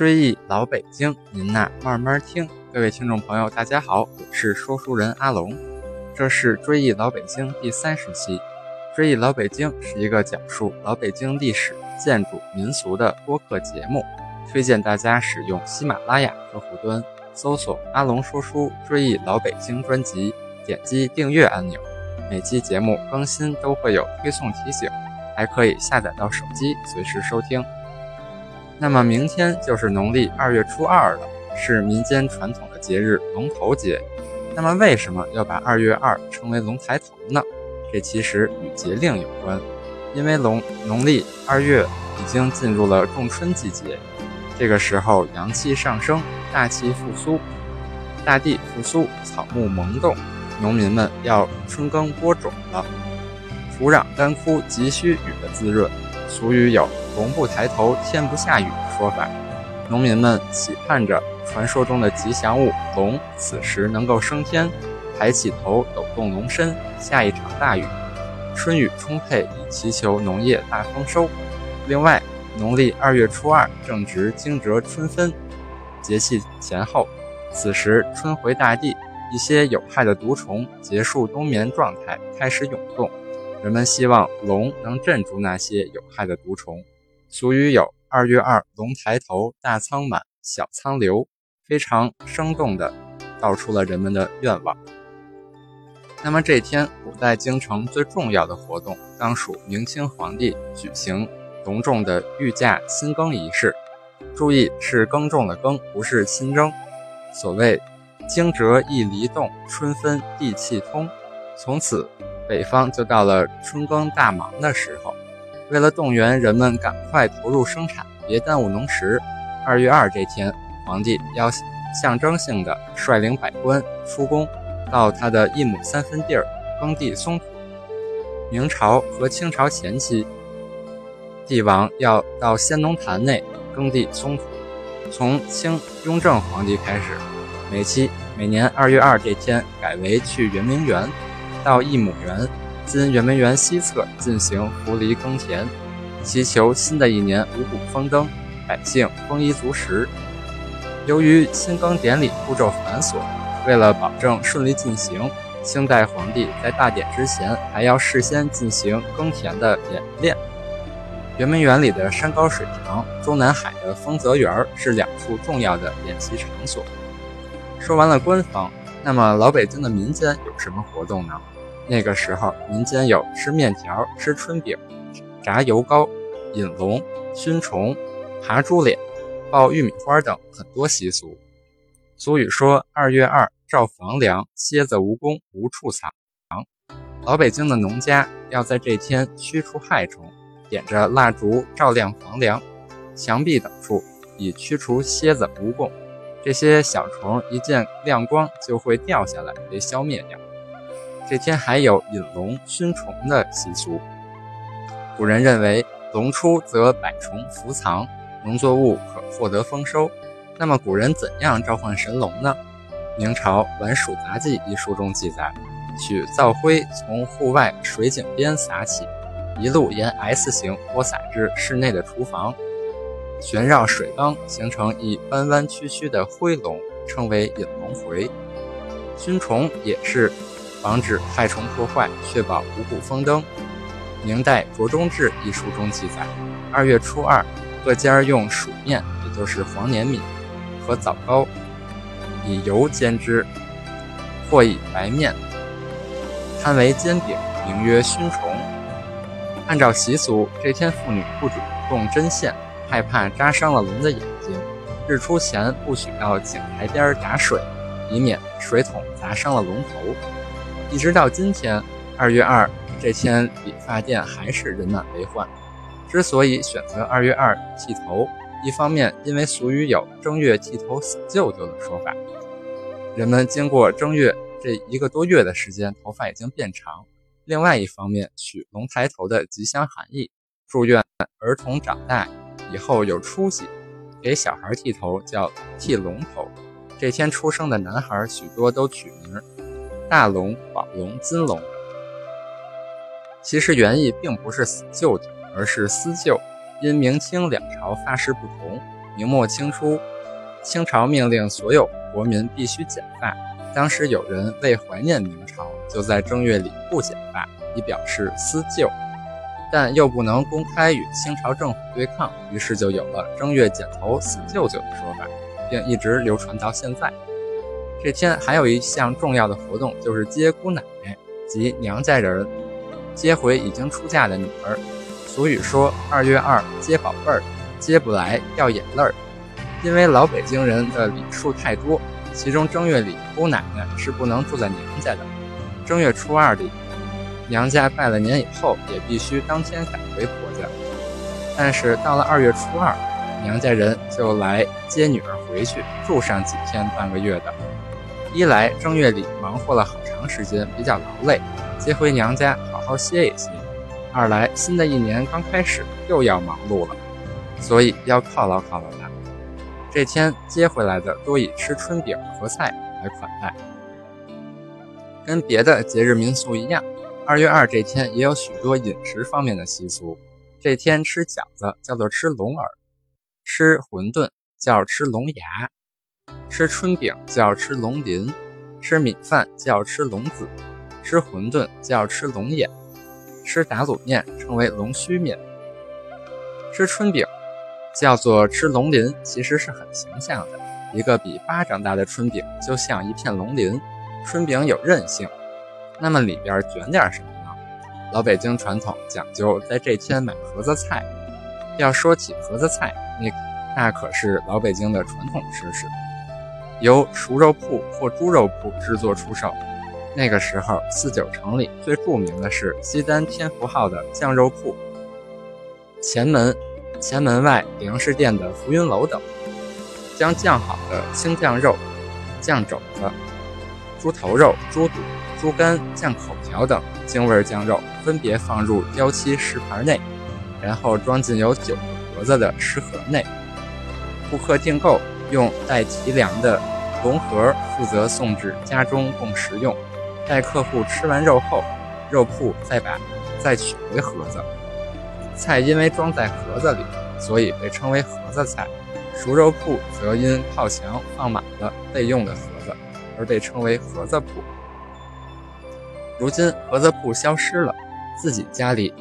追忆老北京，您呐慢慢听。各位听众朋友，大家好，我是说书人阿龙。这是追忆老北京第三十期。追忆老北京是一个讲述老北京历史、建筑、民俗的播客节目，推荐大家使用喜马拉雅客户端搜索“阿龙说书追忆老北京”专辑，点击订阅按钮。每期节目更新都会有推送提醒，还可以下载到手机随时收听。那么明天就是农历二月初二了，是民间传统的节日龙头节。那么为什么要把二月二称为龙抬头呢？这其实与节令有关，因为龙农历二月已经进入了仲春季节，这个时候阳气上升，大气复苏，大地复苏，草木萌动，农民们要春耕播种了，土壤干枯，急需雨的滋润。俗语有“龙不抬头，天不下雨”的说法，农民们期盼着传说中的吉祥物龙此时能够升天，抬起头，抖动龙身，下一场大雨，春雨充沛，以祈求农业大丰收。另外，农历二月初二正值惊蛰春分，节气前后，此时春回大地，一些有害的毒虫结束冬眠状态，开始涌动。人们希望龙能镇住那些有害的毒虫。俗语有“二月二，龙抬头，大仓满，小仓流”，非常生动地道出了人们的愿望。那么这天，古代京城最重要的活动，当属明清皇帝举行隆重的御驾亲耕仪式。注意，是耕种的耕，不是亲征。所谓“惊蛰一离动，春分地气通”，从此。北方就到了春耕大忙的时候，为了动员人们赶快投入生产，别耽误农时，二月二这天，皇帝要象征性的率领百官出宫，到他的一亩三分地儿耕地松土。明朝和清朝前期，帝王要到先农坛内耕地松土。从清雍正皇帝开始，每期每年二月二这天改为去圆明园。到一亩园，今圆明园西侧进行扶犁耕田，祈求新的一年五谷丰登，百姓丰衣足食。由于新耕典礼步骤繁琐，为了保证顺利进行，清代皇帝在大典之前还要事先进行耕田的演练。圆明园里的山高水长，中南海的丰泽园是两处重要的演习场所。说完了官方。那么老北京的民间有什么活动呢？那个时候民间有吃面条、吃春饼、炸油糕、引龙、熏虫、爬猪脸、爆玉米花等很多习俗。俗语说：“二月二照房梁，蝎子蜈蚣无处藏。”老北京的农家要在这天驱除害虫，点着蜡烛照亮房梁、墙壁等处，以驱除蝎子蜈蚣。这些小虫一见亮光就会掉下来被消灭掉。这天还有引龙熏虫的习俗。古人认为龙出则百虫伏藏，农作物可获得丰收。那么古人怎样召唤神龙呢？明朝《晚蜀杂记》一书中记载，取灶灰从户外水井边撒起，一路沿 S 形播撒至室内的厨房。旋绕水缸，形成一弯弯曲曲的灰龙，称为引龙回。熏虫也是防止害虫破坏，确保五谷丰登。明代《卓中志》一书中记载，二月初二，各家用薯面，也就是黄粘米和枣糕，以油煎之，或以白面摊为煎饼，名曰熏虫。按照习俗，这天妇女不准动针线。害怕扎伤了龙的眼睛，日出前不许到井台边打水，以免水桶砸伤了龙头。一直到今天，二月二这天，理发店还是人满为患。之所以选择二月二剃头，一方面因为俗语有“正月剃头死舅舅”的说法，人们经过正月这一个多月的时间，头发已经变长；另外一方面，取龙抬头的吉祥含义，祝愿儿童长大。以后有出息，给小孩剃头叫剃龙头。这天出生的男孩许多都取名大龙、宝龙、金龙。其实原意并不是死舅舅，而是思舅。因明清两朝发式不同，明末清初，清朝命令所有国民必须剪发。当时有人为怀念明朝，就在正月里不剪发，以表示思旧，但又不能公开与清朝政府对抗，于是就有了正月剪头死舅舅的说法，并一直流传到现在。这天还有一项重要的活动，就是接姑奶奶及娘家人接回已经出嫁的女儿。俗语说：“二月二接宝贝儿，接不来掉眼泪儿。”因为老北京人的礼数太多，其中正月里姑奶奶是不能住在娘家的。正月初二里，娘家拜了年以后，也必须当天赶回婆家。但是到了二月初二，娘家人就来接女儿回去，住上几天半个月的。一来正月里忙活了好长时间，比较劳累，接回娘家好好歇一歇；二来新的一年刚开始，又要忙碌了，所以要犒劳犒劳她。这天接回来的多以吃春饼和菜来款待。跟别的节日民俗一样，二月二这天也有许多饮食方面的习俗。这天吃饺子叫做吃龙耳，吃馄饨叫吃龙牙。吃春饼叫吃龙鳞，吃米饭叫吃龙子，吃馄饨叫吃龙眼，吃打卤面称为龙须面。吃春饼叫做吃龙鳞，其实是很形象的，一个比巴掌大的春饼就像一片龙鳞。春饼有韧性，那么里边卷点什么呢？老北京传统讲究在这天买盒子菜。要说起盒子菜，那那可是老北京的传统吃食。由熟肉铺或猪肉铺制作出售。那个时候，四九城里最著名的是西单天福号的酱肉铺、前门、前门外粮食店的浮云楼等。将酱好的青酱肉、酱肘子、猪头肉、猪肚、猪肝、酱口条等京味酱肉分别放入雕漆食盘内，然后装进有九个盒子的食盒内。顾客订购。用带提梁的龙盒负责送至家中供食用。待客户吃完肉后，肉铺再把再取回盒子。菜因为装在盒子里，所以被称为盒子菜。熟肉铺则因靠墙放满了备用的盒子，而被称为盒子铺。如今盒子铺消失了，自己家里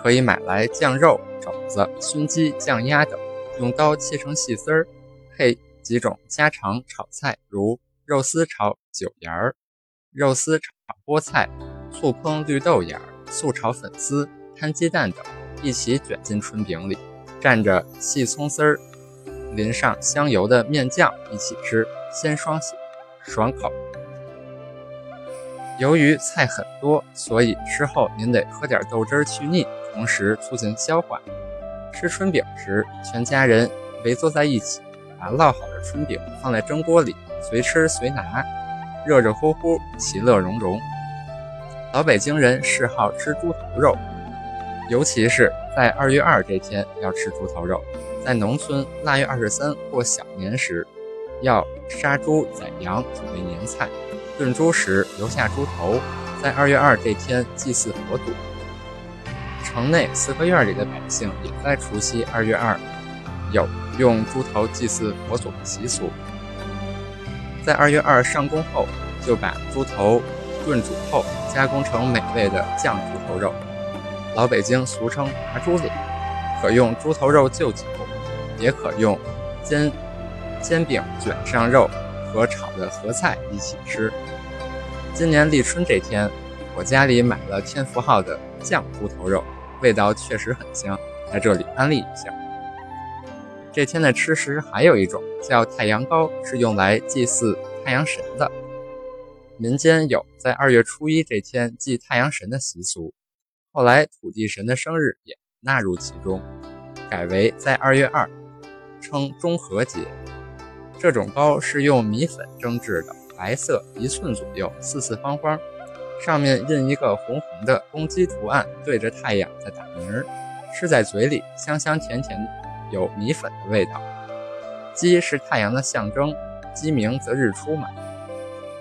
可以买来酱肉、肘子、熏鸡、酱鸭等，用刀切成细丝儿。配几种家常炒菜，如肉丝炒韭芽儿、肉丝炒菠菜、醋烹绿豆芽、素炒粉丝、摊鸡蛋等，一起卷进春饼里，蘸着细葱丝儿，淋上香油的面酱一起吃，鲜双喜，爽口。由于菜很多，所以吃后您得喝点豆汁儿去腻，同时促进消化。吃春饼时，全家人围坐在一起。把烙好的春饼放在蒸锅里，随吃随拿，热热乎乎，其乐融融。老北京人嗜好吃猪头肉，尤其是在二月二这天要吃猪头肉。在农村，腊月二十三过小年时，要杀猪宰羊准备年菜，炖猪时留下猪头，在二月二这天祭祀佛祖。城内四合院里的百姓也在除夕二月二有。用猪头祭祀佛祖的习俗，在二月二上工后，就把猪头炖煮后加工成美味的酱猪头肉，老北京俗称炸猪脸，可用猪头肉就酒，也可用煎煎饼卷上肉和炒的合菜一起吃。今年立春这天，我家里买了天福号的酱猪头肉，味道确实很香，在这里安利一下。这天的吃食还有一种叫太阳糕，是用来祭祀太阳神的。民间有在二月初一这天祭太阳神的习俗，后来土地神的生日也纳入其中，改为在二月二，称中和节。这种糕是用米粉蒸制的，白色，一寸左右，四四方方，上面印一个红红的公鸡图案，对着太阳在打鸣儿，吃在嘴里香香甜甜。有米粉的味道。鸡是太阳的象征，鸡鸣则日出嘛。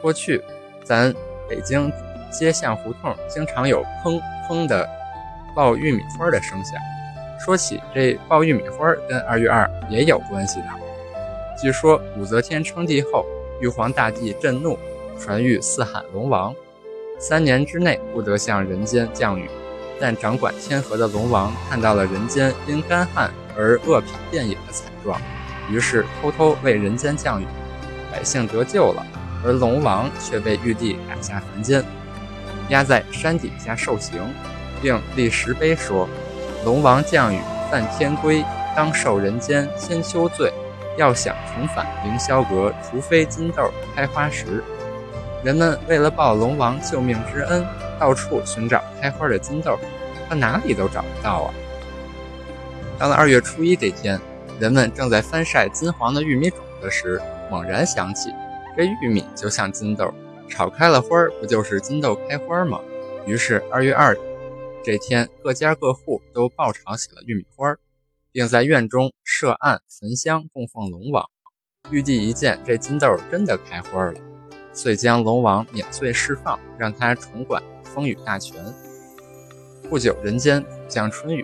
过去，咱北京街巷胡同经常有砰砰的爆玉米花的声响，说起这爆玉米花跟二月二也有关系的。据说武则天称帝后，玉皇大帝震怒，传谕四海龙王，三年之内不得向人间降雨。但掌管天河的龙王看到了人间因干旱而恶殍遍野的惨状，于是偷偷为人间降雨，百姓得救了，而龙王却被玉帝赶下凡间，压在山底下受刑，并立石碑说：“龙王降雨犯天规，当受人间千秋罪。要想重返凌霄阁，除非金豆开花时。”人们为了报龙王救命之恩。到处寻找开花的金豆，可哪里都找不到啊！到了二月初一这天，人们正在翻晒金黄的玉米种子时，猛然想起，这玉米就像金豆，炒开了花儿，不就是金豆开花吗？于是二月二这天，各家各户都爆炒起了玉米花儿，并在院中设案焚香供奉龙王。玉帝一见这金豆真的开花了，遂将龙王免罪释放，让他重管。风雨大权。不久，人间降春雨。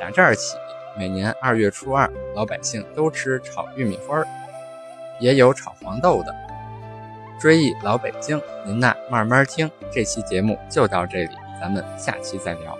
打这儿起，每年二月初二，老百姓都吃炒玉米花儿，也有炒黄豆的。追忆老北京，您呐慢慢听。这期节目就到这里，咱们下期再聊。